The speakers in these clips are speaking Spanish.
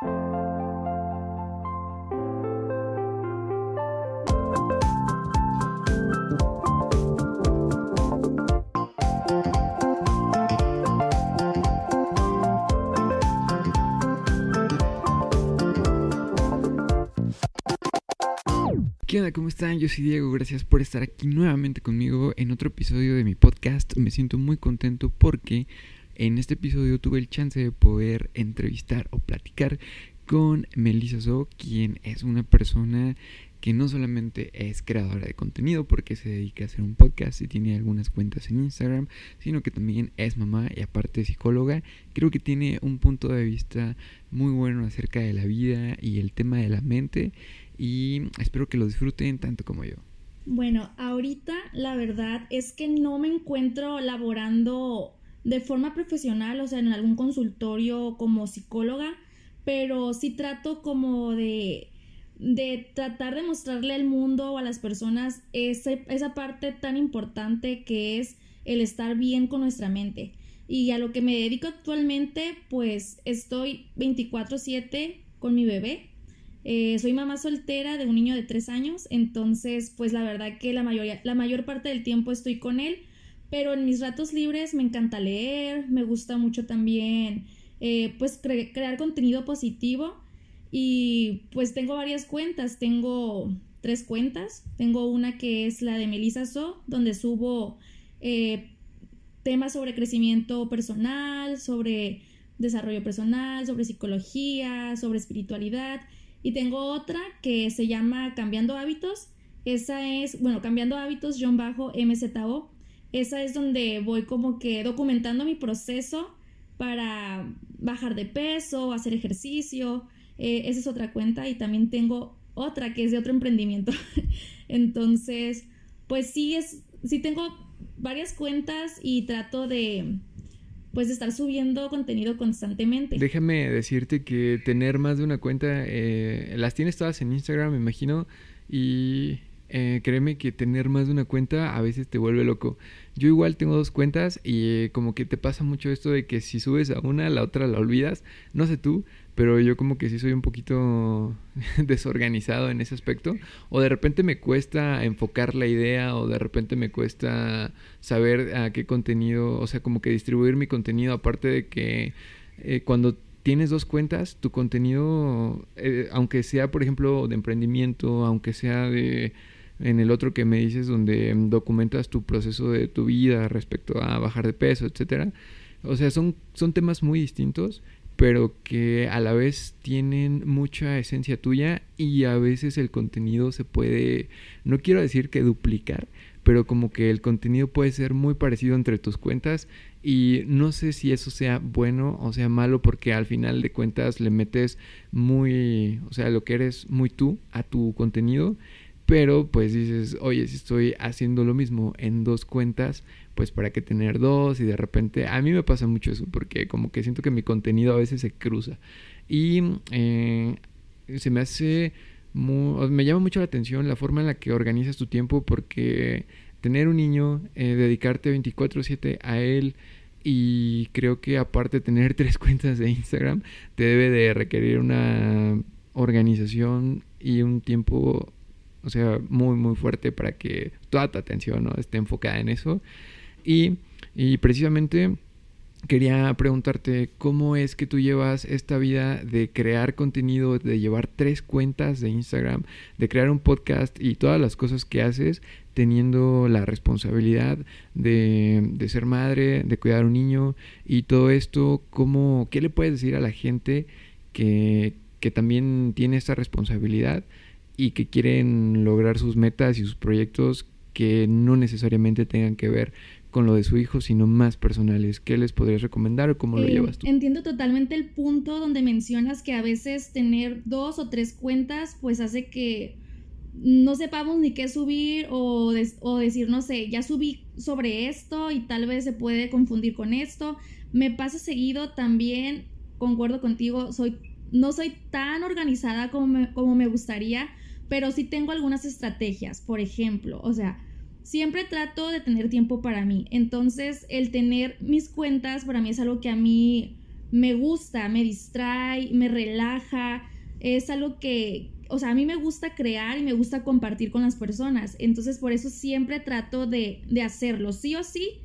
¿Qué onda? ¿Cómo están? Yo soy Diego, gracias por estar aquí nuevamente conmigo en otro episodio de mi podcast. Me siento muy contento porque en este episodio tuve el chance de poder entrevistar o platicar con Melissa So, quien es una persona que no solamente es creadora de contenido porque se dedica a hacer un podcast y tiene algunas cuentas en Instagram, sino que también es mamá y aparte psicóloga. Creo que tiene un punto de vista muy bueno acerca de la vida y el tema de la mente y espero que lo disfruten tanto como yo. Bueno, ahorita la verdad es que no me encuentro laborando de forma profesional, o sea, en algún consultorio como psicóloga, pero sí trato como de, de tratar de mostrarle al mundo o a las personas esa parte tan importante que es el estar bien con nuestra mente. Y a lo que me dedico actualmente, pues estoy 24/7 con mi bebé eh, soy mamá soltera de un niño de tres años, entonces pues la verdad que la, mayoría, la mayor parte del tiempo estoy con él, pero en mis ratos libres me encanta leer, me gusta mucho también eh, pues crear contenido positivo y pues tengo varias cuentas, tengo tres cuentas, tengo una que es la de Melissa So, donde subo eh, temas sobre crecimiento personal, sobre desarrollo personal, sobre psicología, sobre espiritualidad y tengo otra que se llama Cambiando Hábitos. Esa es, bueno, Cambiando Hábitos, John Bajo MZO. Esa es donde voy como que documentando mi proceso para bajar de peso, hacer ejercicio. Eh, esa es otra cuenta y también tengo otra que es de otro emprendimiento. Entonces, pues sí es, sí tengo varias cuentas y trato de, pues estar subiendo contenido constantemente. Déjame decirte que tener más de una cuenta, eh, las tienes todas en Instagram, me imagino, y eh, créeme que tener más de una cuenta a veces te vuelve loco. Yo igual tengo dos cuentas y eh, como que te pasa mucho esto de que si subes a una, la otra la olvidas. No sé tú, pero yo como que sí soy un poquito desorganizado en ese aspecto. O de repente me cuesta enfocar la idea o de repente me cuesta saber a qué contenido, o sea, como que distribuir mi contenido, aparte de que eh, cuando tienes dos cuentas, tu contenido, eh, aunque sea, por ejemplo, de emprendimiento, aunque sea de en el otro que me dices donde documentas tu proceso de tu vida respecto a bajar de peso, etcétera. O sea, son, son temas muy distintos pero que a la vez tienen mucha esencia tuya y a veces el contenido se puede, no quiero decir que duplicar, pero como que el contenido puede ser muy parecido entre tus cuentas y no sé si eso sea bueno o sea malo porque al final de cuentas le metes muy, o sea, lo que eres muy tú a tu contenido, pero pues dices, oye, si estoy haciendo lo mismo en dos cuentas, pues para qué tener dos y de repente a mí me pasa mucho eso porque como que siento que mi contenido a veces se cruza. Y eh, se me hace me llama mucho la atención la forma en la que organizas tu tiempo porque tener un niño eh, dedicarte 24/7 a él y creo que aparte de tener tres cuentas de Instagram te debe de requerir una organización y un tiempo o sea muy muy fuerte para que toda tu atención ¿no? esté enfocada en eso y, precisamente quería preguntarte cómo es que tú llevas esta vida de crear contenido, de llevar tres cuentas de Instagram, de crear un podcast y todas las cosas que haces teniendo la responsabilidad de, ser madre, de cuidar a un niño y todo esto, ¿cómo, ¿qué le puedes decir a la gente que, que también tiene esta responsabilidad y que quieren lograr sus metas y sus proyectos que no necesariamente tengan que ver con lo de su hijo, sino más personales. ¿Qué les podrías recomendar o cómo lo eh, llevas tú? Entiendo totalmente el punto donde mencionas que a veces tener dos o tres cuentas pues hace que no sepamos ni qué subir o, o decir, no sé, ya subí sobre esto y tal vez se puede confundir con esto. Me pasa seguido también, concuerdo contigo, soy, no soy tan organizada como como me gustaría, pero sí tengo algunas estrategias, por ejemplo, o sea, siempre trato de tener tiempo para mí. Entonces, el tener mis cuentas para mí es algo que a mí me gusta, me distrae, me relaja, es algo que, o sea, a mí me gusta crear y me gusta compartir con las personas, entonces por eso siempre trato de, de hacerlo, sí o sí.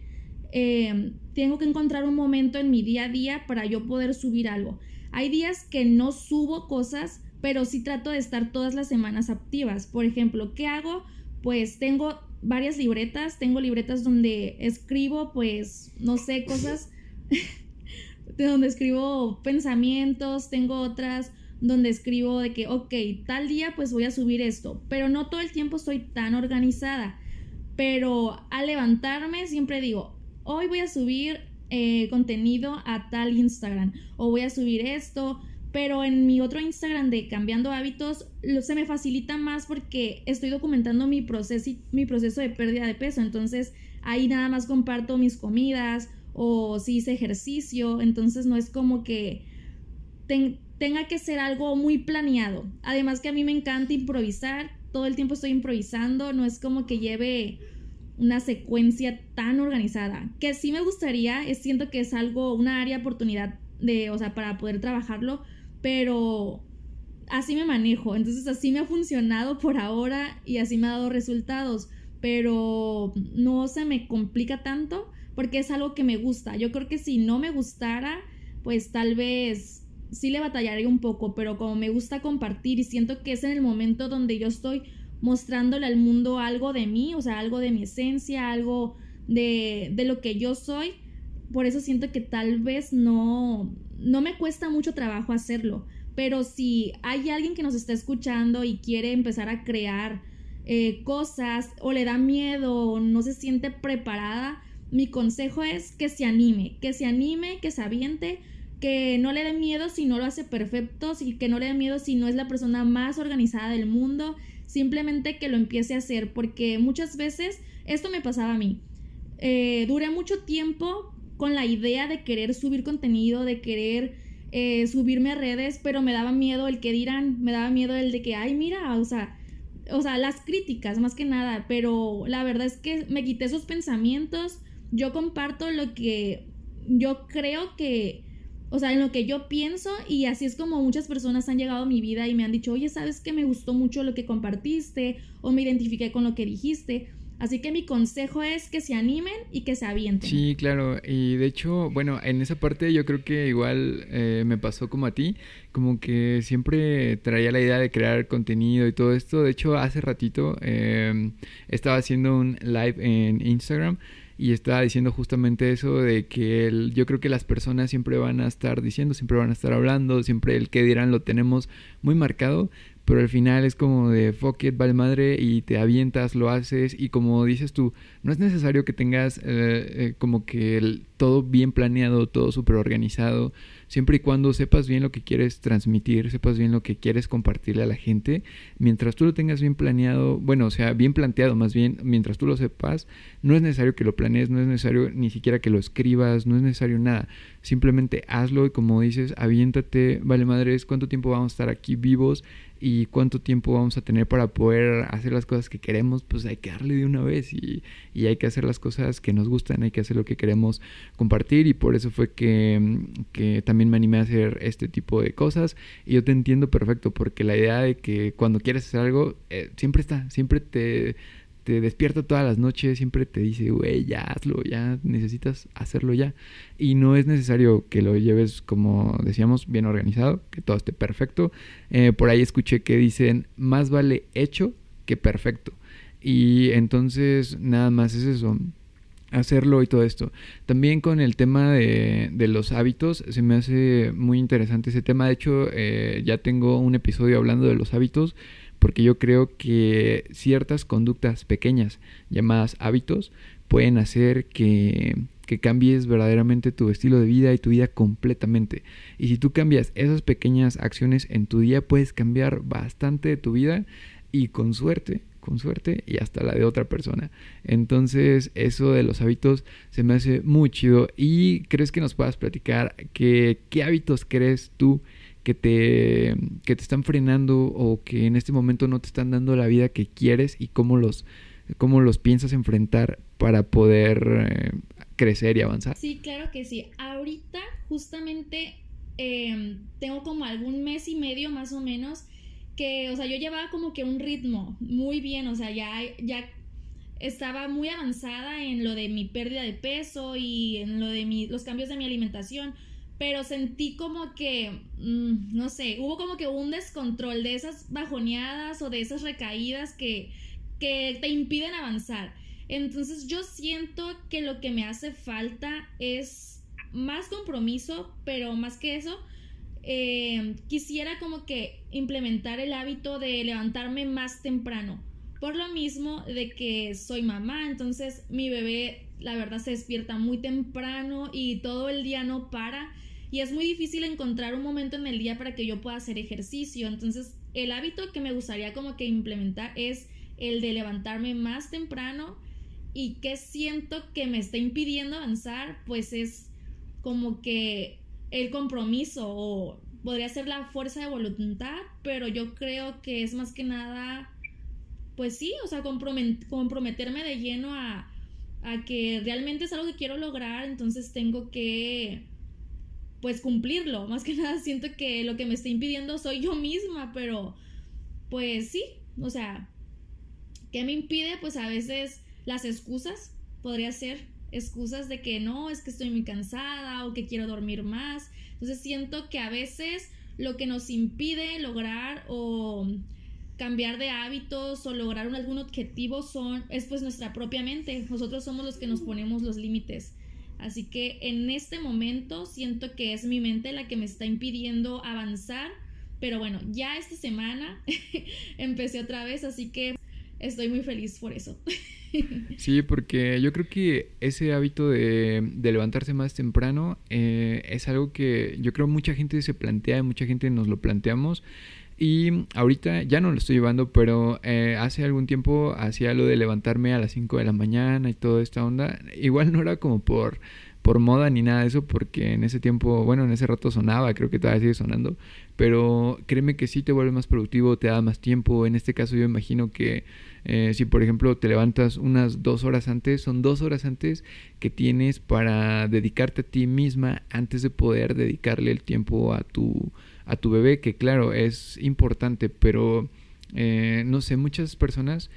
Eh, tengo que encontrar un momento en mi día a día para yo poder subir algo. Hay días que no subo cosas, pero sí trato de estar todas las semanas activas. Por ejemplo, ¿qué hago? Pues tengo varias libretas, tengo libretas donde escribo, pues, no sé, cosas, de donde escribo pensamientos, tengo otras donde escribo de que, ok, tal día pues voy a subir esto, pero no todo el tiempo soy tan organizada, pero al levantarme siempre digo, hoy voy a subir eh, contenido a tal Instagram o voy a subir esto, pero en mi otro Instagram de cambiando hábitos se me facilita más porque estoy documentando mi proceso, mi proceso de pérdida de peso, entonces ahí nada más comparto mis comidas o si hice ejercicio, entonces no es como que tenga que ser algo muy planeado. Además que a mí me encanta improvisar, todo el tiempo estoy improvisando, no es como que lleve una secuencia tan organizada. Que sí me gustaría, siento que es algo, una área de oportunidad de, o sea, para poder trabajarlo, pero así me manejo. Entonces así me ha funcionado por ahora y así me ha dado resultados, pero no se me complica tanto porque es algo que me gusta. Yo creo que si no me gustara, pues tal vez sí le batallaría un poco, pero como me gusta compartir y siento que es en el momento donde yo estoy mostrándole al mundo algo de mí, o sea, algo de mi esencia, algo de, de lo que yo soy. Por eso siento que tal vez no, no me cuesta mucho trabajo hacerlo. Pero si hay alguien que nos está escuchando y quiere empezar a crear eh, cosas o le da miedo o no se siente preparada, mi consejo es que se anime, que se anime, que se aviente, que no le dé miedo si no lo hace perfecto, y que no le dé miedo si no es la persona más organizada del mundo, simplemente que lo empiece a hacer, porque muchas veces esto me pasaba a mí. Eh, duré mucho tiempo con la idea de querer subir contenido, de querer eh, subirme a redes, pero me daba miedo el que dirán, me daba miedo el de que, ay, mira, o sea, o sea, las críticas más que nada, pero la verdad es que me quité esos pensamientos, yo comparto lo que yo creo que o sea, en lo que yo pienso y así es como muchas personas han llegado a mi vida y me han dicho, oye, ¿sabes que me gustó mucho lo que compartiste o me identifiqué con lo que dijiste? Así que mi consejo es que se animen y que se avienten. Sí, claro. Y de hecho, bueno, en esa parte yo creo que igual eh, me pasó como a ti, como que siempre traía la idea de crear contenido y todo esto. De hecho, hace ratito em, estaba haciendo un live en Instagram y estaba diciendo justamente eso de que yo creo que las personas siempre van a estar diciendo, siempre van a estar hablando, siempre el que dirán lo tenemos muy marcado, pero al final es como de fuck it, vale madre y te avientas, lo haces y como dices tú, no es necesario que tengas eh, eh, como que todo bien planeado, todo súper organizado, siempre y cuando sepas bien lo que quieres transmitir, sepas bien lo que quieres compartirle a la gente, mientras tú lo tengas bien planeado, bueno, o sea, bien planteado más bien, mientras tú lo sepas, no es necesario que lo planees, no es necesario ni siquiera que lo escribas, no es necesario nada, simplemente hazlo y como dices, aviéntate, vale madres, cuánto tiempo vamos a estar aquí vivos y cuánto tiempo vamos a tener para poder hacer las cosas que queremos, pues hay que darle de una vez y, y hay que hacer las cosas que nos gustan, hay que hacer lo que queremos compartir y por eso fue que, que también me animé a hacer este tipo de cosas. Y yo te entiendo perfecto porque la idea de que cuando quieres hacer algo eh, siempre está, siempre te, te despierta todas las noches, siempre te dice, güey, ya hazlo, ya necesitas hacerlo ya. Y no es necesario que lo lleves, como decíamos, bien organizado, que todo esté perfecto. Eh, por ahí escuché que dicen, más vale hecho que perfecto. Y entonces nada más es eso hacerlo y todo esto. También con el tema de, los hábitos, se me hace muy interesante ese tema. De hecho, eh, ya tengo un episodio hablando de los hábitos, porque yo creo que ciertas conductas pequeñas llamadas hábitos pueden hacer que, que cambies verdaderamente tu estilo de vida y tu vida completamente. Y si tú cambias esas pequeñas acciones en tu día, puedes cambiar bastante de tu vida y con suerte con suerte y hasta la de otra persona. Entonces eso de los hábitos se me hace muy chido y crees que nos puedas platicar que, qué hábitos crees tú que te, que te están frenando o que en este momento no te están dando la vida que quieres y cómo los, cómo los piensas enfrentar para poder eh, crecer y avanzar. Sí, claro que sí. Ahorita justamente em, tengo como algún mes y medio más o menos que, o sea, yo llevaba como que un ritmo muy bien, o sea, ya, ya estaba muy avanzada en lo de mi pérdida de peso y en lo de mi, los cambios de mi alimentación, pero sentí como que, mm, no sé, hubo como que un descontrol de esas bajoneadas o de esas recaídas que, que te impiden avanzar. Entonces yo siento que lo que me hace falta es más compromiso, pero más que eso, eh, quisiera como que implementar el hábito de levantarme más temprano. Por lo mismo de que soy mamá, entonces mi bebé la verdad se despierta muy temprano y todo el día no para y es muy difícil encontrar un momento en el día para que yo pueda hacer ejercicio. Entonces el hábito que me gustaría como que implementar es el de levantarme más temprano y que siento que me está impidiendo avanzar, pues es como que el compromiso o podría ser la fuerza de voluntad, pero yo creo que es más que nada, pues sí, o sea, comprometerme de lleno a, a que realmente es algo que quiero lograr, entonces tengo que pues cumplirlo. Más que nada siento que lo que me está impidiendo soy yo misma, pero pues sí, o sea, ¿qué me impide? Pues a veces las excusas, podría ser excusas de que no, es que estoy muy cansada o que quiero dormir más. Entonces siento que a veces lo que nos impide lograr o cambiar de hábitos o lograr un, algún objetivo son es pues nuestra propia mente. Nosotros somos los que nos ponemos los límites. Así que en este momento siento que es mi mente la que me está impidiendo avanzar. Pero bueno, ya esta semana empecé otra vez, así que estoy muy feliz por eso. Sí, porque yo creo que ese hábito de, levantarse más temprano eh, es algo que yo creo mucha gente se plantea, mucha gente nos lo planteamos. Y ahorita ya no lo estoy llevando, pero eh, hace algún tiempo hacía lo de levantarme a las 5 de la mañana y toda esta onda. Igual no era como por por moda ni nada de eso, porque en ese tiempo, bueno, en ese rato sonaba, creo que todavía sigue sonando, pero créeme que sí te vuelve más productivo, te da más tiempo. En este caso yo imagino que eh, si por ejemplo te levantas unas dos horas antes, son dos horas antes que tienes para dedicarte a ti misma antes de poder dedicarle el tiempo a tu, a tu bebé, que claro, es importante, pero eh, no sé, muchas personas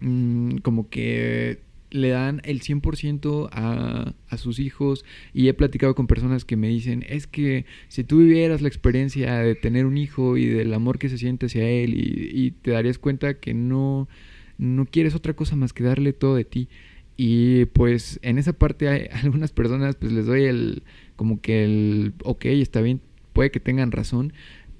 mm, como que le dan el 100% a, a sus hijos y he platicado con personas que me dicen, es que si tú vivieras la experiencia de tener un hijo y del amor que se siente hacia él y, te darías cuenta que no, no quieres otra cosa más que darle todo de ti. Y pues en esa parte hay algunas personas pues les doy el como que el ok, está bien, puede que tengan razón,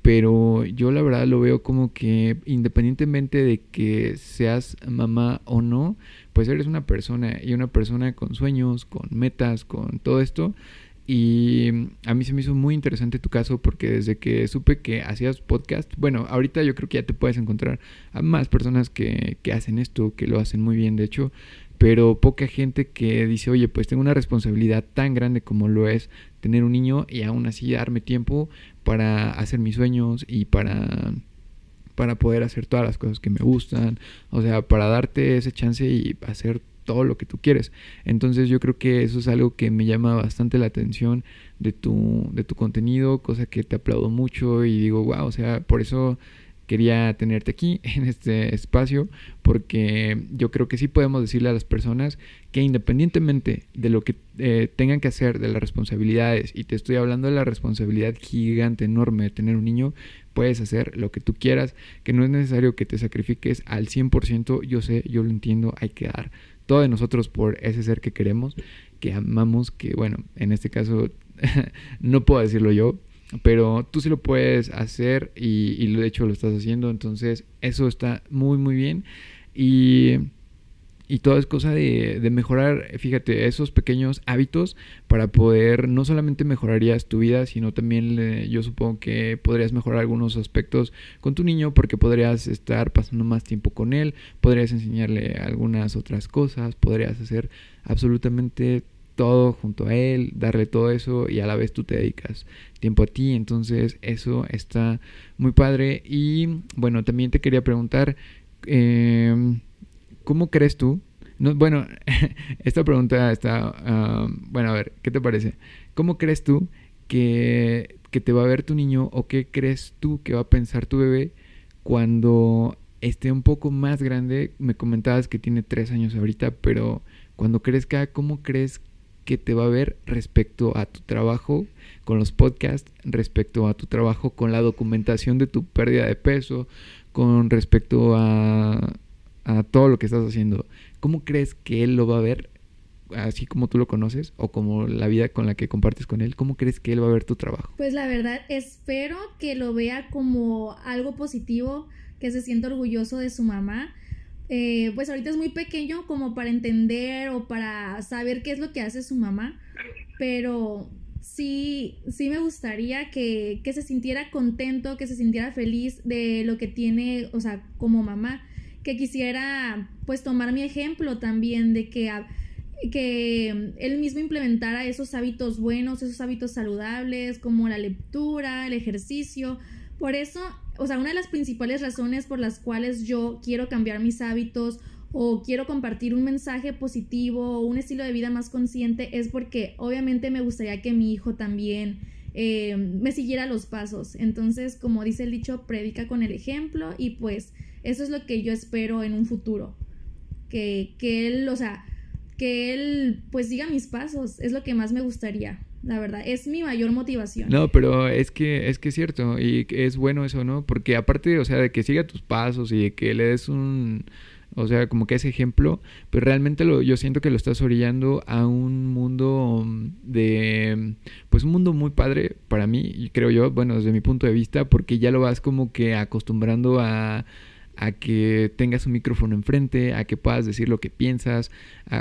pero yo la verdad lo veo como que independientemente de que seas mamá o no, pues eres una persona y una persona con sueños, con metas, con todo esto. Y a mí se me hizo muy interesante tu caso porque desde que supe que hacías podcast, bueno, ahorita yo creo que ya te puedes encontrar a más personas que, que hacen esto, que lo hacen muy bien, de hecho, pero poca gente que dice, oye, pues tengo una responsabilidad tan grande como lo es tener un niño y aún así darme tiempo para hacer mis sueños y para para poder hacer todas las cosas que me gustan, o sea, para darte ese chance y hacer todo lo que tú quieres. Entonces yo creo que eso es algo que me llama bastante la atención de tu, de tu contenido, cosa que te aplaudo mucho y digo, wow, o sea, por eso quería tenerte aquí en este espacio porque yo creo que sí podemos decirle a las personas que independientemente de lo que eh, tengan que hacer, de las responsabilidades, y te estoy hablando de la responsabilidad gigante, enorme de tener un niño, puedes hacer lo que tú quieras, que no es necesario que te sacrifiques al 100%, yo sé, yo lo entiendo, hay que dar todo de nosotros por ese ser que queremos, que amamos, que bueno, en este caso no puedo decirlo yo, pero tú sí lo puedes hacer y, de hecho lo estás haciendo, entonces eso está muy muy bien. Y, y todo es cosa de, de, mejorar, fíjate, esos pequeños hábitos para poder, no solamente mejorarías tu vida, sino también yo supongo que podrías mejorar algunos aspectos con tu niño porque podrías estar pasando más tiempo con él, podrías enseñarle algunas otras cosas, podrías hacer absolutamente todo junto a él, darle todo eso y a la vez tú te dedicas tiempo a ti, entonces eso está muy padre. Y bueno, también te quería preguntar, em, ¿cómo crees tú No, bueno, esta pregunta está... ah, bueno, a ver, ¿qué te parece? ¿Cómo crees tú que, que te va a ver tu niño o qué crees tú que va a pensar tu bebé cuando esté un poco más grande? Me comentabas que tiene tres años ahorita, pero cuando crezca, ¿cómo crees que te va a ver respecto a tu trabajo con los podcasts, respecto a tu trabajo con la documentación de tu pérdida de peso, con respecto a, a todo lo que estás haciendo? ¿Cómo crees que él lo va a ver así como tú lo conoces o como la vida con la que compartes con él, ¿cómo crees que él va a ver tu trabajo? Pues la verdad, espero que lo vea como algo positivo, que se sienta orgulloso de su mamá. Eh, pues ahorita es muy pequeño como para entender o para saber qué es lo que hace su mamá, pero sí, sí me gustaría que, que se sintiera contento, que se sintiera feliz de lo que tiene, o sea, como mamá, que quisiera pues tomar mi ejemplo también de que que él mismo implementara esos hábitos buenos, esos hábitos saludables, como la lectura, el ejercicio. Por eso, o sea, una de las principales razones por las cuales yo quiero cambiar mis hábitos o quiero compartir un mensaje positivo o un estilo de vida más consciente es porque obviamente me gustaría que mi hijo también eh, me siguiera los pasos. Entonces, como dice el dicho, predica con el ejemplo y pues eso es lo que yo espero en un futuro. Que, que él, o sea, que él pues siga mis pasos, es lo que más me gustaría. La verdad, es mi mayor motivación. No, pero es que es que es cierto y es bueno eso, ¿no? Porque aparte, o sea, de que siga tus pasos y de que le des un o sea, como que ese ejemplo, pero realmente lo, yo siento que lo estás orillando a un mundo de, pues un mundo muy padre para mí, creo yo, bueno, desde mi punto de vista, porque ya lo vas como que acostumbrando a, a que tengas un micrófono enfrente, a que puedas decir lo que piensas.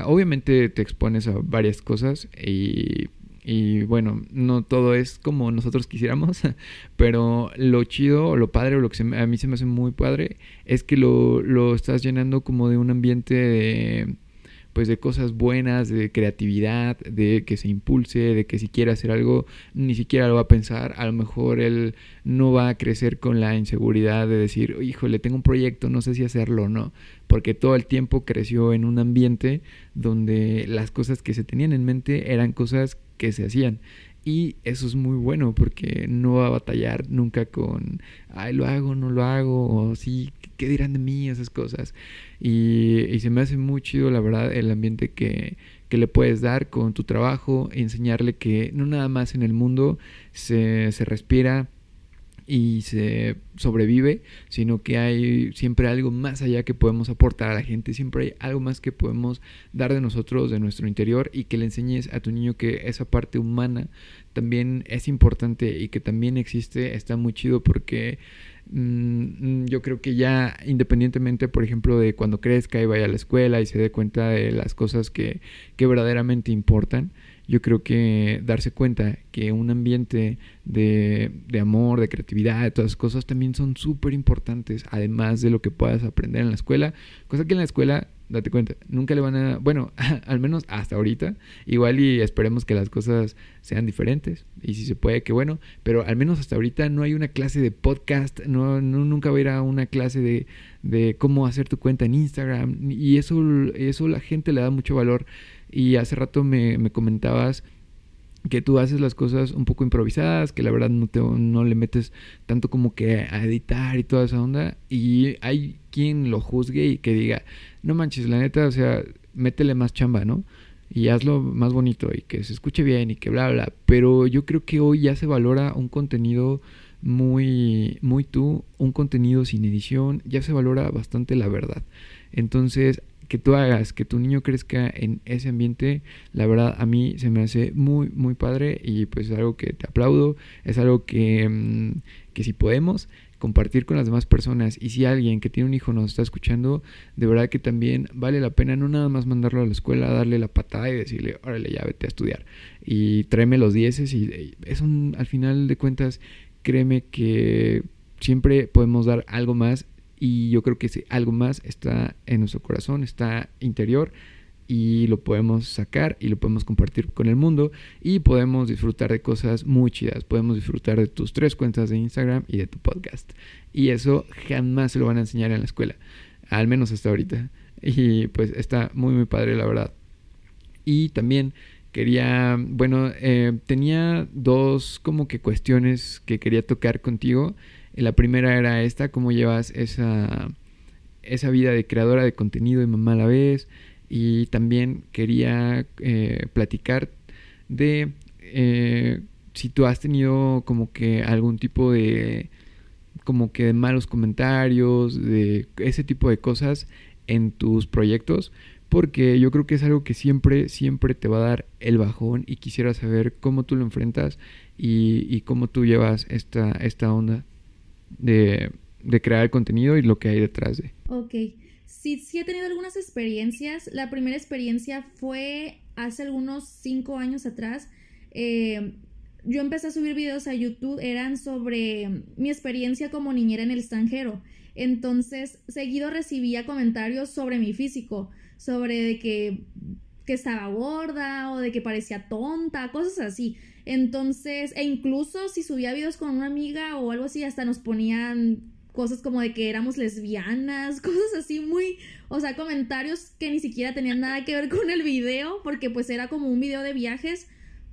obviamente te expones a varias cosas y, y, bueno, no todo es como nosotros quisiéramos, pero lo chido o lo padre o lo que a mí se me hace muy padre es que lo, lo estás llenando como de un ambiente de pues de cosas buenas, de creatividad, de que se impulse, de que si quiere hacer algo ni siquiera lo va a pensar, a lo mejor él no va a crecer con la inseguridad de decir, híjole, tengo un proyecto, no sé si hacerlo o no, porque todo el tiempo creció en un ambiente donde las cosas que se tenían en mente eran cosas que se hacían. Y eso es muy bueno porque no va a batallar nunca con, ay, lo hago, no lo hago, o sí, ¿qué dirán de mí? Esas cosas. Y, se me hace muy chido, la verdad, el ambiente que, que le puedes dar con tu trabajo, enseñarle que no nada más en el mundo se, se respira y se sobrevive, sino que hay siempre algo más allá que podemos aportar a la gente, siempre hay algo más que podemos dar de nosotros, de nuestro interior y que le enseñes a tu niño que esa parte humana también es importante y que también existe, está muy chido porque Mm, yo creo que ya independientemente, por ejemplo, de cuando crezca y vaya a la escuela y se dé cuenta de las cosas que, que verdaderamente importan, yo creo que darse cuenta que un ambiente de, de amor, de creatividad, de todas cosas también son súper importantes, además de lo que puedas aprender en la escuela, cosa que en la escuela date cuenta, nunca le van a, bueno, al menos hasta ahorita, igual y esperemos que las cosas sean diferentes y si se puede, que bueno, pero al menos hasta ahorita no hay una clase de podcast, no, nunca va a ir a una clase de, de cómo hacer tu cuenta en Instagram y eso, eso la gente le da mucho valor y hace rato me, me comentabas que tú haces las cosas un poco improvisadas, que la verdad no, te, no le metes tanto como que a editar y toda esa onda. Y hay quien lo juzgue y que diga, no manches, la neta, o sea, métele más chamba, ¿no? Y hazlo más bonito y que se escuche bien y que bla, bla. Pero yo creo que hoy ya se valora un contenido muy, muy tú, un contenido sin edición, ya se valora bastante la verdad. Entonces, que tú hagas, que tu niño crezca en ese ambiente, la verdad a mí se me hace muy, muy padre y pues es algo que te aplaudo, es algo que, mm, que si podemos compartir con las demás personas y si alguien que tiene un hijo nos está escuchando, de verdad que también vale la pena no nada más mandarlo a la escuela, darle la patada y decirle, órale, ya vete a estudiar y tráeme los dieces y eso al final de cuentas, créeme que siempre podemos dar algo más y yo creo que ese algo más está en nuestro corazón, está interior y lo podemos sacar y lo podemos compartir con el mundo y podemos disfrutar de cosas muy chidas. Podemos disfrutar de tus tres cuentas de Instagram y de tu podcast. Y eso jamás se lo van a enseñar en la escuela, al menos hasta ahorita. Y pues está muy, muy padre, la verdad. Y también quería, bueno, eh, tenía dos como que cuestiones que quería tocar contigo. La primera era esta, cómo llevas esa, esa vida de creadora de contenido y mamá a la vez. Y también quería eh, platicar de eh, si tú has tenido como que algún tipo de como que de malos comentarios, de ese tipo de cosas en tus proyectos, porque yo creo que es algo que siempre, siempre te va a dar el bajón y quisiera saber cómo tú lo enfrentas y, cómo tú llevas esta, esta onda de, de crear el contenido y lo que hay detrás de. Ok, sí, he tenido algunas experiencias. La primera experiencia fue hace algunos cinco años atrás. Eh, yo empecé a subir videos a YouTube, eran sobre mi experiencia como niñera en el extranjero. Entonces, seguido recibía comentarios sobre mi físico, sobre de que, que estaba gorda o de que parecía tonta, cosas así. Entonces, e incluso si subía videos con una amiga o algo así, hasta nos ponían cosas como de que éramos lesbianas, cosas así muy, o sea, comentarios que ni siquiera tenían nada que ver con el video, porque pues era como un video de viajes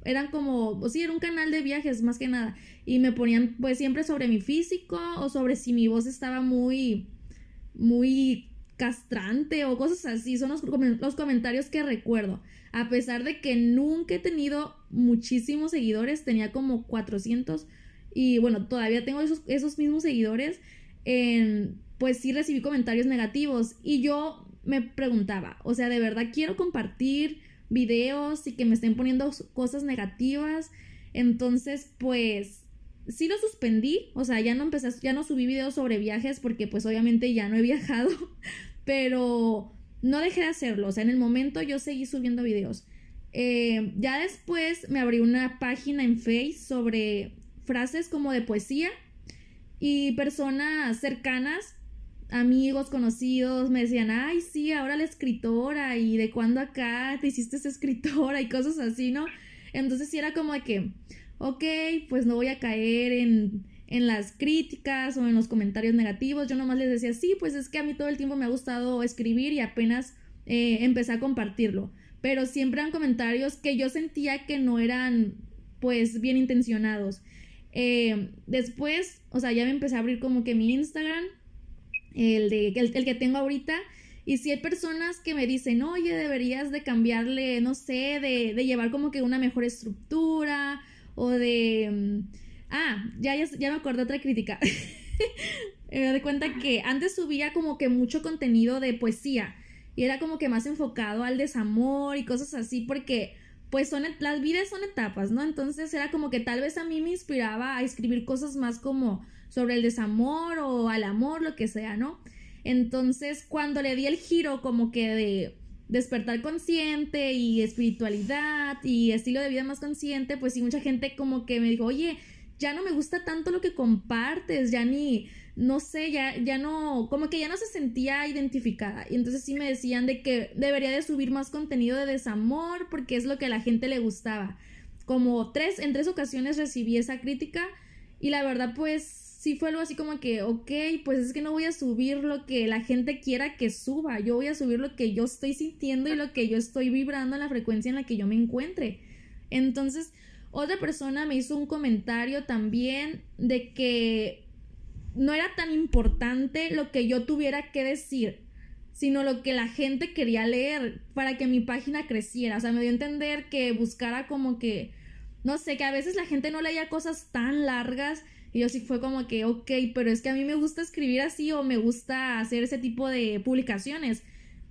eran como, o sí, era un canal de viajes más que nada. Y me ponían pues siempre sobre mi físico o sobre si mi voz estaba muy, muy castrante o cosas así. Son los, los comentarios que recuerdo. A pesar de que nunca he tenido muchísimos seguidores, tenía como 400 y bueno, todavía tengo esos, esos mismos seguidores. pues sí recibí comentarios negativos y yo me preguntaba, o sea, de verdad quiero compartir videos y que me estén poniendo cosas negativas. Entonces, pues sí lo suspendí, o sea, ya no empecé, ya no subí videos sobre viajes porque pues obviamente ya no he viajado, pero no dejé de hacerlo, o sea, en el momento yo seguí subiendo videos. Eh, ya después me abrí una página en Face sobre frases como de poesía y personas cercanas amigos, conocidos, me decían, ay, sí, ahora la escritora y de cuándo acá te hiciste escritora y cosas así, ¿no? Entonces sí era como de que, ok, pues no voy a caer en, en las críticas o en los comentarios negativos. Yo nomás les decía, sí, pues es que a mí todo el tiempo me ha gustado escribir y apenas eh, empecé a compartirlo. Pero siempre eran comentarios que yo sentía que no eran, pues, bien intencionados. Eh, después, o sea, ya me empecé a abrir como que mi Instagram el, de, el, que tengo ahorita. Y si hay personas que me dicen, oye, deberías de cambiarle, no sé, de, de llevar como que una mejor estructura o de... Mm, ah, ya, ya, me acordé otra crítica. me doy cuenta que antes subía como que mucho contenido de poesía y era como que más enfocado al desamor y cosas así porque pues son las vidas son etapas, ¿no? Entonces era como que tal vez a mí me inspiraba a escribir cosas más como sobre el desamor o al amor, lo que sea, ¿no? Entonces, cuando le di el giro como que de despertar consciente y espiritualidad y estilo de vida más consciente, pues sí, mucha gente como que me dijo, oye, ya no me gusta tanto lo que compartes, ya ni, no sé, ya, ya no, como que ya no se sentía identificada. Y entonces sí me decían de que debería de subir más contenido de desamor porque es lo que a la gente le gustaba. Como tres, en tres ocasiones recibí esa crítica y la verdad pues sí fue algo así como que, ok, pues es que no voy a subir lo que la gente quiera que suba, yo voy a subir lo que yo estoy sintiendo y lo que yo estoy vibrando en la frecuencia en la que yo me encuentre. Entonces, otra persona me hizo un comentario también de que no era tan importante lo que yo tuviera que decir, sino lo que la gente quería leer para que mi página creciera. O sea, me dio a entender que buscara como que, no sé, que a veces la gente no leía cosas tan largas y yo sí fue como que, ok, pero es que a mí me gusta escribir así o me gusta hacer ese tipo de publicaciones.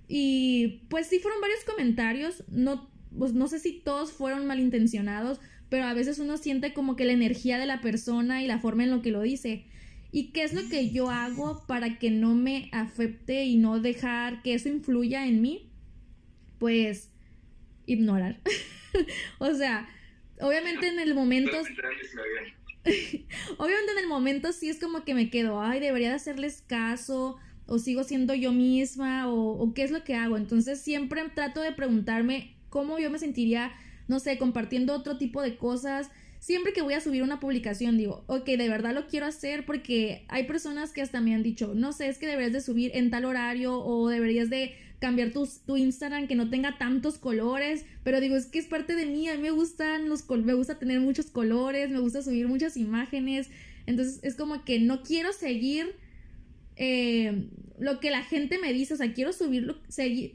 Y pues sí fueron varios comentarios, no, pues no sé si todos fueron malintencionados, pero a veces uno siente como que la energía de la persona y la forma en lo que lo dice. ¿Y qué es lo que yo hago para que no me afecte y no dejar que eso influya en mí? Pues ignorar. o sea, obviamente en el momento... Obviamente en el momento sí es como que me quedo, ay, debería de hacerles caso, o sigo siendo yo misma, o, qué es lo que hago. Entonces siempre trato de preguntarme cómo yo me sentiría, no sé, compartiendo otro tipo de cosas, siempre que voy a subir una publicación digo, ok, de verdad lo quiero hacer porque hay personas que hasta me han dicho, no sé, es que deberías de subir en tal horario o deberías de cambiar tu, tu Instagram que no tenga tantos colores, pero digo, es que es parte de mí, a mí me gustan los me gusta tener muchos colores, me gusta subir muchas imágenes, entonces es como que no quiero seguir eh, lo que la gente me dice, o sea, quiero subirlo,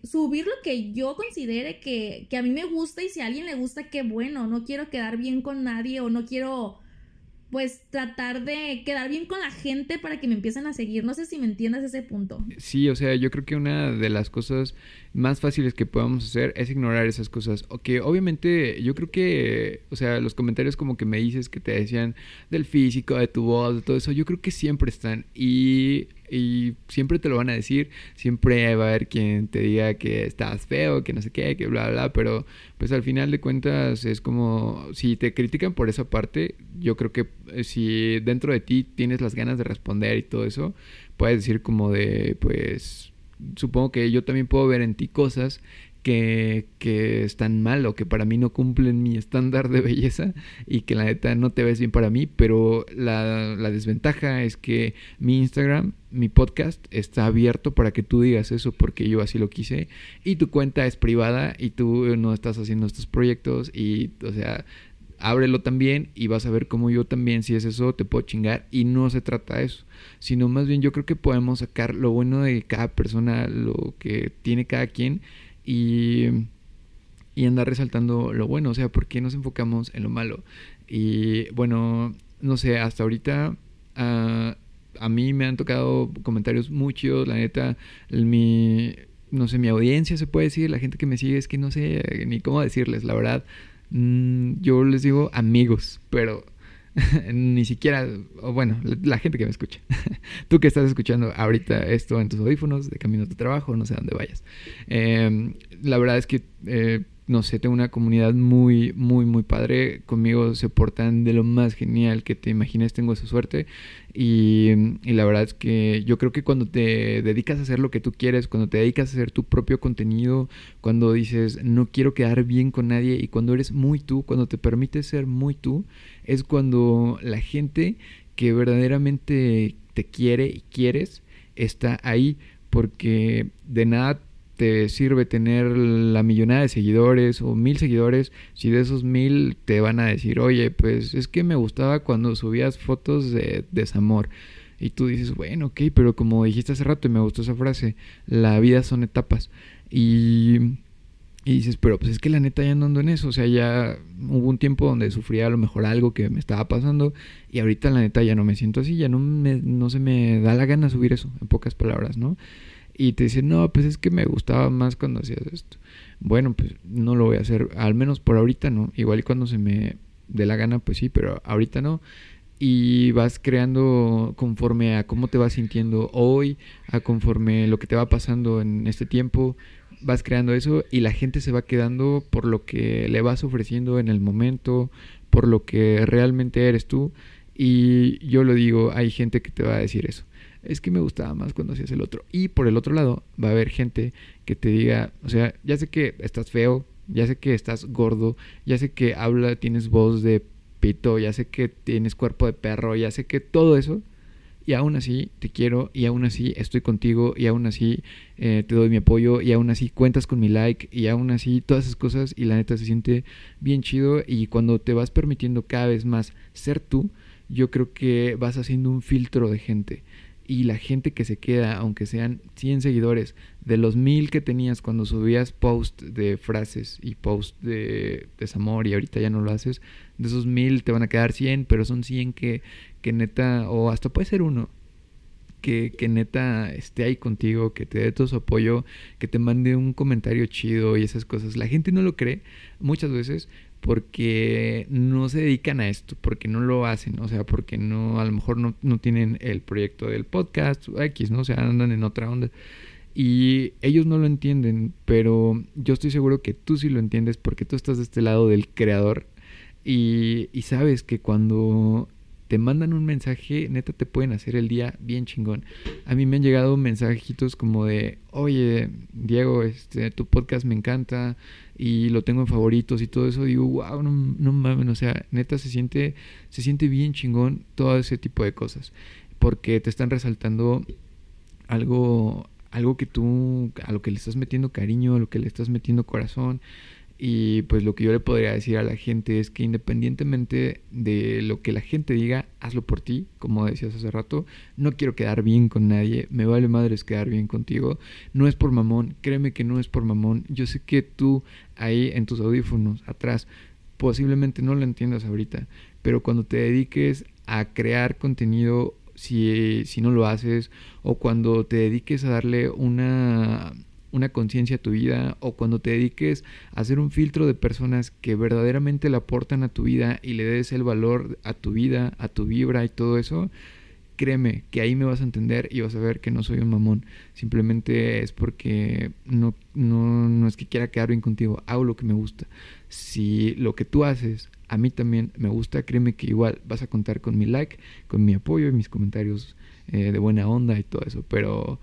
subir lo que yo considere que, que a mí me gusta y si a alguien le gusta, qué bueno, no quiero quedar bien con nadie o no quiero pues tratar de quedar bien con la gente para que me empiecen a seguir. No sé si me entiendas ese punto. Sí, o sea, yo creo que una de las cosas más fáciles que podemos hacer es ignorar esas cosas. O que obviamente yo creo que, o sea, los comentarios como que me dices que te decían del físico, de tu voz, de todo eso, yo creo que siempre están. Y y siempre te lo van a decir, siempre va a haber quien te diga que estás feo, que no sé qué, que bla, bla, pero pues al final de cuentas es como, si te critican por esa parte, yo creo que eh, si dentro de ti tienes las ganas de responder y todo eso, puedes decir como de, pues, supongo que yo también puedo ver en ti cosas que, que, están mal o que para mí no cumplen mi estándar de belleza y que la neta no te ves bien para mí, pero la, la, desventaja es que mi Instagram, mi podcast está abierto para que tú digas eso porque yo así lo quise y tu cuenta es privada y tú no estás haciendo estos proyectos y, o sea, ábrelo también y vas a ver cómo yo también, si es eso, te puedo chingar. Y no se trata de eso, sino más bien yo creo que podemos sacar lo bueno de cada persona, lo que tiene cada quien y, andar resaltando lo bueno, o sea, ¿por qué nos enfocamos en lo malo? Y bueno, no sé, hasta ahorita uh, a mí me han tocado comentarios muy chidos, la neta, mi, no sé, mi audiencia se puede decir, la gente que me sigue, es que no sé ni cómo decirles, la verdad, mm, yo les digo amigos, pero ni siquiera, o bueno, la, gente que me escucha. Tú que estás escuchando ahorita esto en tus audífonos, de camino a tu trabajo, no sé dónde vayas. Em, la verdad es que eh, no sé, tengo una comunidad muy, muy, muy padre. Conmigo se portan de lo más genial que te imagines, tengo esa suerte. Y, la verdad es que yo creo que cuando te dedicas a hacer lo que tú quieres, cuando te dedicas a hacer tu propio contenido, cuando dices no quiero quedar bien con nadie y cuando eres muy tú, cuando te permites ser muy tú, es cuando la gente que verdaderamente te quiere y quieres está ahí porque de nada te sirve tener la millonada de seguidores o mil seguidores si de esos mil te van a decir, oye, pues es que me gustaba cuando subías fotos de desamor. Y tú dices, bueno, ok, pero como dijiste hace rato y me gustó esa frase, la vida son etapas. Y, y dices, pero pues es que la neta ya no ando en eso. O sea, ya hubo un tiempo donde sufría a lo mejor algo que me estaba pasando y ahorita la neta ya no me siento así, ya no, me, no se me da la gana subir eso, en pocas palabras, ¿no? Y te dicen, no, pues es que me gustaba más cuando hacías esto. Bueno, pues no lo voy a hacer, al menos por ahorita no. Igual cuando se me dé la gana, pues sí, pero ahorita no. Y vas creando conforme a cómo te vas sintiendo hoy, a conforme lo que te va pasando en este tiempo, vas creando eso y la gente se va quedando por lo que le vas ofreciendo en el momento, por lo que realmente eres tú. Y yo lo digo, hay gente que te va a decir eso es que me gustaba más cuando hacías el otro. Y por el otro lado, va a haber gente que te diga, o sea, ya sé que estás feo, ya sé que estás gordo, ya sé que habla, tienes voz de pito, ya sé que tienes cuerpo de perro, ya sé que todo eso. Y aún así te quiero, y aún así estoy contigo, y aún así eh, te doy mi apoyo, y aún así cuentas con mi like, y aún así todas esas cosas, y la neta se siente bien chido. Y cuando te vas permitiendo cada vez más ser tú, yo creo que vas haciendo un filtro de gente y la gente que se queda, aunque sean 100 seguidores, de los mil que tenías cuando subías post de frases y post de desamor y ahorita ya no lo haces, de esos mil te van a quedar 100, pero son 100 que, que neta, o hasta puede ser uno, que, que, neta esté ahí contigo, que te dé todo su apoyo, que te mande un comentario chido y esas cosas. La gente no lo cree muchas veces, porque no se dedican a esto, porque no lo hacen, o sea, porque no, a lo mejor no, no tienen el proyecto del podcast, X, ¿no? O sea, andan en otra onda. Y ellos no lo entienden, pero yo estoy seguro que tú sí lo entiendes porque tú estás de este lado del creador y, y sabes que cuando te mandan un mensaje, neta te pueden hacer el día bien chingón. A mí me han llegado mensajitos como de, oye, Diego, este, tu podcast me encanta y lo tengo en favoritos y todo eso. digo, wow, no, no mames, o sea, neta se siente, se siente bien chingón todo ese tipo de cosas. Porque te están resaltando algo, algo que tú, a lo que le estás metiendo cariño, a lo que le estás metiendo corazón. Y pues lo que yo le podría decir a la gente es que independientemente de lo que la gente diga, hazlo por ti, como decías hace rato. No quiero quedar bien con nadie, me vale madres quedar bien contigo. No es por mamón, créeme que no es por mamón. Yo sé que tú ahí en tus audífonos, atrás, posiblemente no lo entiendas ahorita, pero cuando te dediques a crear contenido, si, si no lo haces, o cuando te dediques a darle una una conciencia a tu vida o cuando te dediques a hacer un filtro de personas que verdaderamente le aportan a tu vida y le des el valor a tu vida, a tu vibra y todo eso, créeme que ahí me vas a entender y vas a ver que no soy un mamón. Simplemente es porque no, no, no es que quiera quedar bien contigo, hago lo que me gusta. Si lo que tú haces a mí también me gusta, créeme que igual vas a contar con mi like, con mi apoyo y mis comentarios eh, de buena onda y todo eso, pero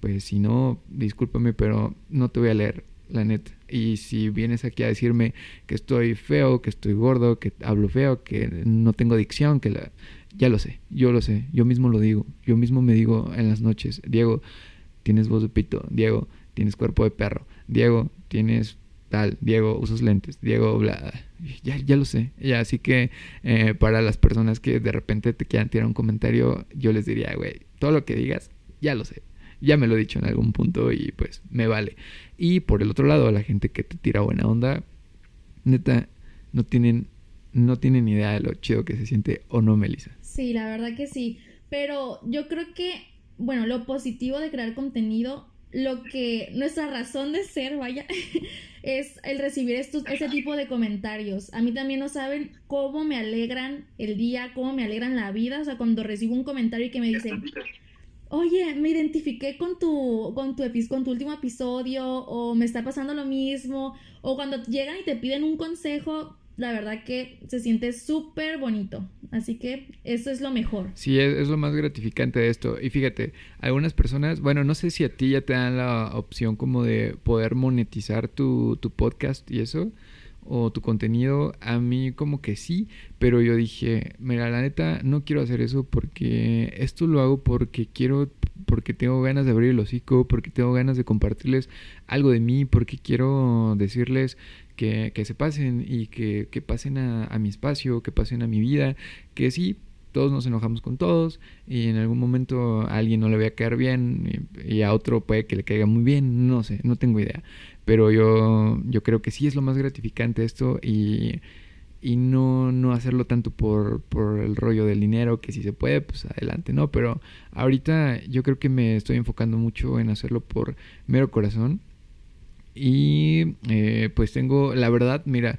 pues si no, discúlpame, pero no te voy a leer, la neta. Y si vienes aquí a decirme que estoy feo, que estoy gordo, que hablo feo, que no tengo dicción, que la... Ya lo sé, yo lo sé, yo mismo lo digo, yo mismo me digo en las noches, Diego, tienes voz de pito, Diego, tienes cuerpo de perro, Diego, tienes tal, Diego, usas lentes, Diego, bla, ya, ya lo sé, ya, así que eh, para las personas que de repente te quieran tirar un comentario, yo les diría, güey, todo lo que digas, ya lo sé, ya me lo he dicho en algún punto y pues me vale. Y por el otro lado, la gente que te tira buena onda, neta, no tienen, no tienen ni idea de lo chido que se siente o no, Melissa. Sí, la verdad que sí. Pero yo creo que, bueno, lo positivo de crear contenido, lo que nuestra razón de ser, vaya, es el recibir estos, ese tipo de comentarios. A mí también no saben cómo me alegran el día, cómo me alegran la vida. O sea, cuando recibo un comentario y que me dicen, oye, me identifiqué con tu, con tu, con tu último episodio, o me está pasando lo mismo, o cuando llegan y te piden un consejo, la verdad que se siente súper bonito. Así que eso es lo mejor. Sí, es, lo más gratificante de esto. Y fíjate, algunas personas, bueno, no sé si a ti ya te dan la opción como de poder monetizar tu, tu podcast y eso o tu contenido, a mí como que sí, pero yo dije, mira, la neta, no quiero hacer eso porque esto lo hago porque quiero, porque tengo ganas de abrir el hocico, porque tengo ganas de compartirles algo de mí, porque quiero decirles que, que se pasen y que, que pasen a, a mi espacio, que pasen a mi vida, que sí, todos nos enojamos con todos y en algún momento a alguien no le voy a caer bien y, a otro puede que le caiga muy bien, no sé, no tengo idea. Pero yo, yo creo que sí es lo más gratificante esto y, y no, no hacerlo tanto por, por el rollo del dinero, que si se puede, pues adelante, ¿no? Pero ahorita yo creo que me estoy enfocando mucho en hacerlo por mero corazón. Y eh, pues tengo, la verdad, mira,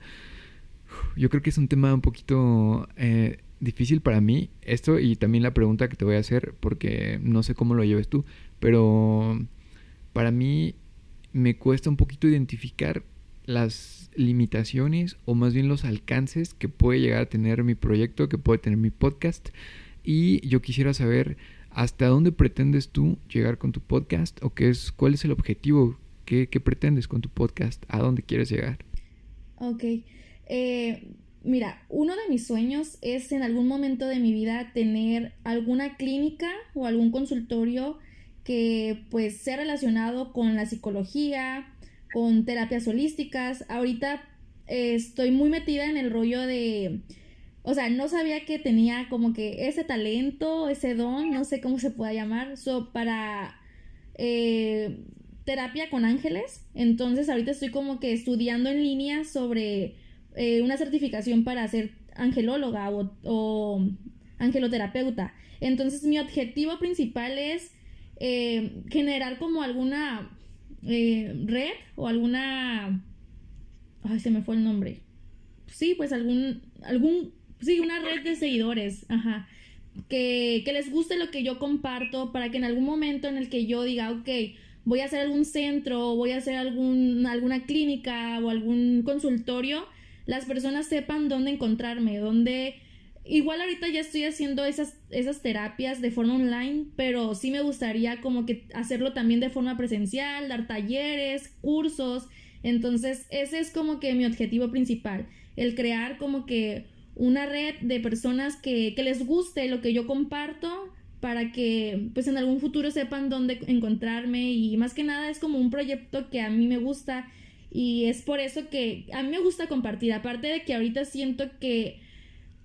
yo creo que es un tema un poquito eh, difícil para mí esto y también la pregunta que te voy a hacer porque no sé cómo lo lleves tú, pero para mí me cuesta un poquito identificar las limitaciones o más bien los alcances que puede llegar a tener mi proyecto, que puede tener mi podcast y yo quisiera saber hasta dónde pretendes tú llegar con tu podcast o qué es cuál es el objetivo que, pretendes con tu podcast, a dónde quieres llegar. Ok. Eh, Mira, uno de mis sueños es en algún momento de mi vida tener alguna clínica o algún consultorio que pues sea relacionado con la psicología, con terapias holísticas. Ahorita eh, estoy muy metida en el rollo de, o sea, no sabía que tenía como que ese talento, ese don, no sé cómo se pueda llamar, so, para eh, terapia con ángeles. Entonces ahorita estoy como que estudiando en línea sobre eh, una certificación para ser angelóloga o, angeloterapeuta. Entonces mi objetivo principal es eh, generar como alguna eh, red o alguna... Ay, se me fue el nombre. Sí, pues algún... algún sí, una red de seguidores. Ajá. Que, que les guste lo que yo comparto para que en algún momento en el que yo diga, ok, voy a hacer algún centro, voy a hacer algún, alguna clínica o algún consultorio, las personas sepan dónde encontrarme, dónde igual ahorita ya estoy haciendo esas, esas terapias de forma online, pero sí me gustaría como que hacerlo también de forma presencial, dar talleres, cursos. Entonces, ese es como que mi objetivo principal, el crear como que una red de personas que, que les guste lo que yo comparto para que pues en algún futuro sepan dónde encontrarme y más que nada es como un proyecto que a mí me gusta y es por eso que a mí me gusta compartir, aparte de que ahorita siento que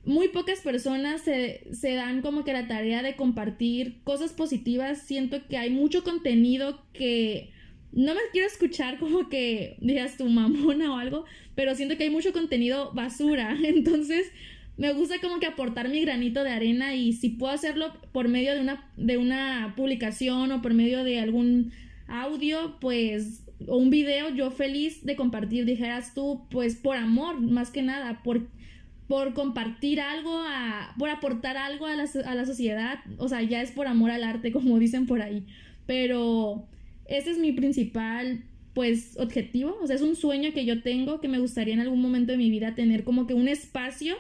muy pocas personas se, se, dan como que la tarea de compartir cosas positivas. Siento que hay mucho contenido que no me quiero escuchar como que digas tu mamona o algo, pero siento que hay mucho contenido basura. Entonces, me gusta como que aportar mi granito de arena y si puedo hacerlo por medio de una, de una publicación o por medio de algún audio, pues, o un video, yo feliz de compartir, dijeras tú, pues por amor, más que nada, por por compartir algo, por aportar algo a la, a la sociedad, o sea, ya es por amor al arte, como dicen por ahí, pero ese es mi principal, pues, objetivo, o sea, es un sueño que yo tengo, que me gustaría en algún momento de mi vida tener como que un espacio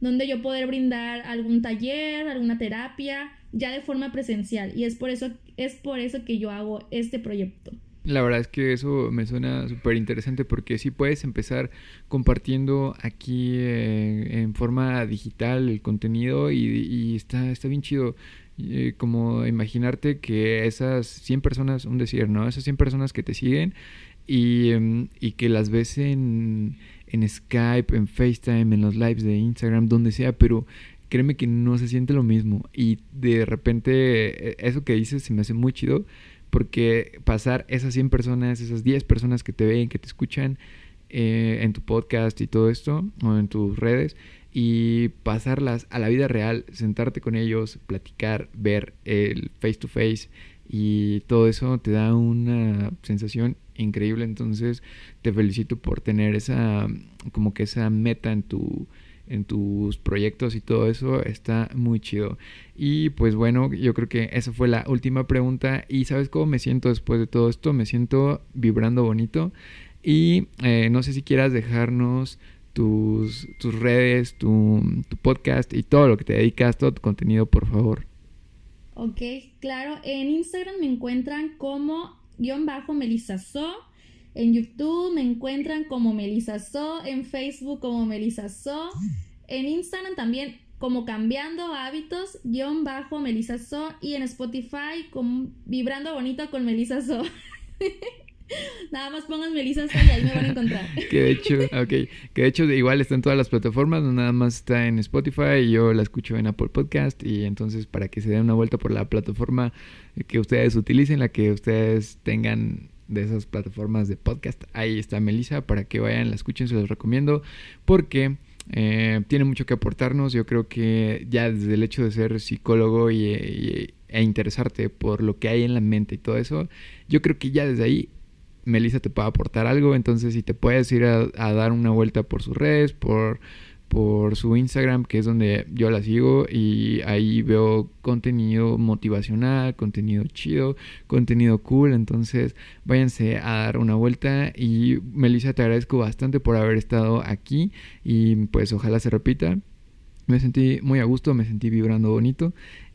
donde yo poder brindar algún taller, alguna terapia, ya de forma presencial, y es por eso, es por eso que yo hago este proyecto. La verdad es que eso me suena súper interesante porque sí puedes empezar compartiendo aquí eh, en forma digital el contenido y, está, está bien chido. Eh, como imaginarte que esas 100 personas, un decir, ¿no? Esas 100 personas que te siguen y, em, y que las ves en, en Skype, en FaceTime, en los lives de Instagram, donde sea, pero créeme que no se siente lo mismo. Y de repente, e, eso que dices se me hace muy chido porque pasar esas 100 personas, esas 10 personas que te ven, que te escuchan eh, en tu podcast y todo esto, o en tus redes, y pasarlas a la vida real, sentarte con ellos, platicar, ver el face to face y todo eso te da una sensación increíble. Entonces te felicito por tener esa, como que esa meta en tu en tus proyectos y todo eso está muy chido. Y pues bueno, yo creo que esa fue la última pregunta. ¿Y sabes cómo me siento después de todo esto? Me siento vibrando bonito. Y eh, no sé si quieras dejarnos tus, tus redes, tu, tu, podcast y todo lo que te dedicas, todo tu contenido, por favor. Ok, claro. En Instagram me encuentran como guion bajo Melissa So. En YouTube me encuentran como Melissa So, en Facebook como Melissa So, en Instagram también como Cambiando Hábitos, guion bajo Melissa So, y en Spotify como Vibrando Bonito con Melissa So. Nada más pongan Melissa So y ahí me van a encontrar. que de hecho, ok, que de hecho igual está en todas las plataformas, no nada más está en Spotify yo la escucho en Apple Podcast y entonces para que se den una vuelta por la plataforma que ustedes utilicen, la que ustedes tengan de esas plataformas de podcast. Ahí está Melissa para que vayan, la escuchen, se los recomiendo porque eh, tiene mucho que aportarnos. Yo creo que ya desde el hecho de ser psicólogo y, e interesarte por lo que hay en la mente y todo eso, yo creo que ya desde ahí Melissa te puede aportar algo. Entonces, si te puedes ir a dar una vuelta por sus redes, por por su Instagram, que es donde yo la sigo y ahí veo contenido motivacional, contenido chido, contenido cool, entonces váyanse a dar una vuelta. Y Melissa te agradezco bastante por haber estado aquí. Y pues ojalá se repita. Me sentí muy a gusto, me sentí vibrando bonito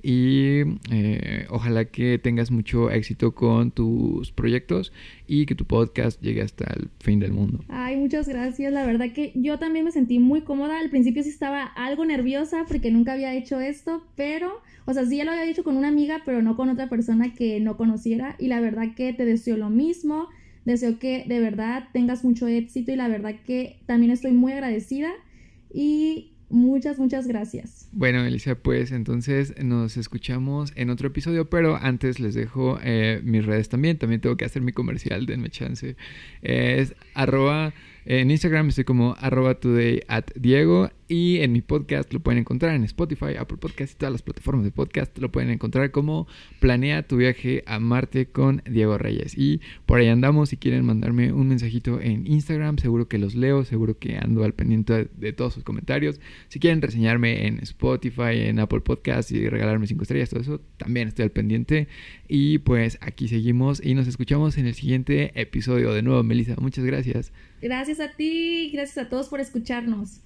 y eh, ojalá que tengas mucho éxito con tus proyectos y que tu podcast llegue hasta el fin del mundo. Ay, muchas gracias. La verdad que yo también me sentí muy cómoda. Al principio sí estaba algo nerviosa porque nunca había hecho esto, pero, o sea, sí ya lo había hecho con una amiga, pero no con otra persona que no conociera. Y la verdad que te deseo lo mismo. Deseo que de verdad tengas mucho éxito y la verdad que también estoy muy agradecida. Y Muchas, muchas gracias. Bueno, Elisa, pues entonces nos escuchamos en otro episodio, pero antes les dejo eh, mis redes también. También tengo que hacer mi comercial, denme chance. es arroba en Instagram estoy como arroba today at Diego y en mi podcast lo pueden encontrar en Spotify, Apple Podcast y todas las plataformas de podcast. Lo pueden encontrar como Planea tu viaje a Marte con Diego Reyes. Y por ahí andamos. Si quieren mandarme un mensajito en Instagram, seguro que los leo, seguro que ando al pendiente de todos sus comentarios. Si quieren reseñarme en Spotify, en Apple Podcast y regalarme cinco estrellas, todo eso, también estoy al pendiente. Y pues aquí seguimos y nos escuchamos en el siguiente episodio. De nuevo, Melissa, muchas gracias. Gracias a ti, gracias a todos por escucharnos.